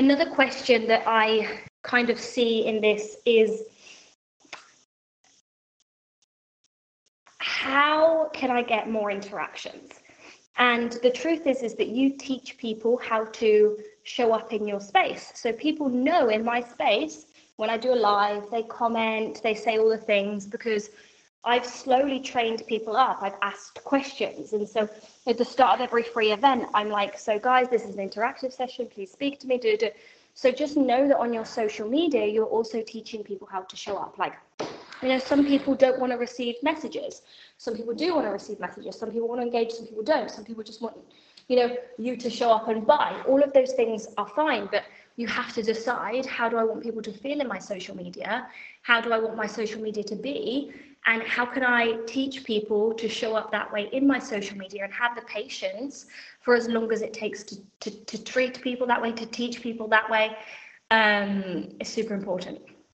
another question that I kind of see in this is how can I get more interactions? And the truth is, is that you teach people how to show up in your space. So people know in my space when I do a live, they comment, they say all the things because I've slowly trained people up. I've asked questions. And so at the start of every free event, I'm like, so guys, this is an interactive session. Please speak to me. Do, do. So just know that on your social media, you're also teaching people how to show up. Like, you know, some people don't want to receive messages. Some people do want to receive messages. Some people want to engage. Some people don't. Some people just want, you know, you to show up and buy. All of those things are fine, but you have to decide how do I want people to feel in my social media? How do I want my social media to be? And how can I teach people to show up that way in my social media and have the patience for as long as it takes to, to, to treat people that way, to teach people that way? Um, is super important.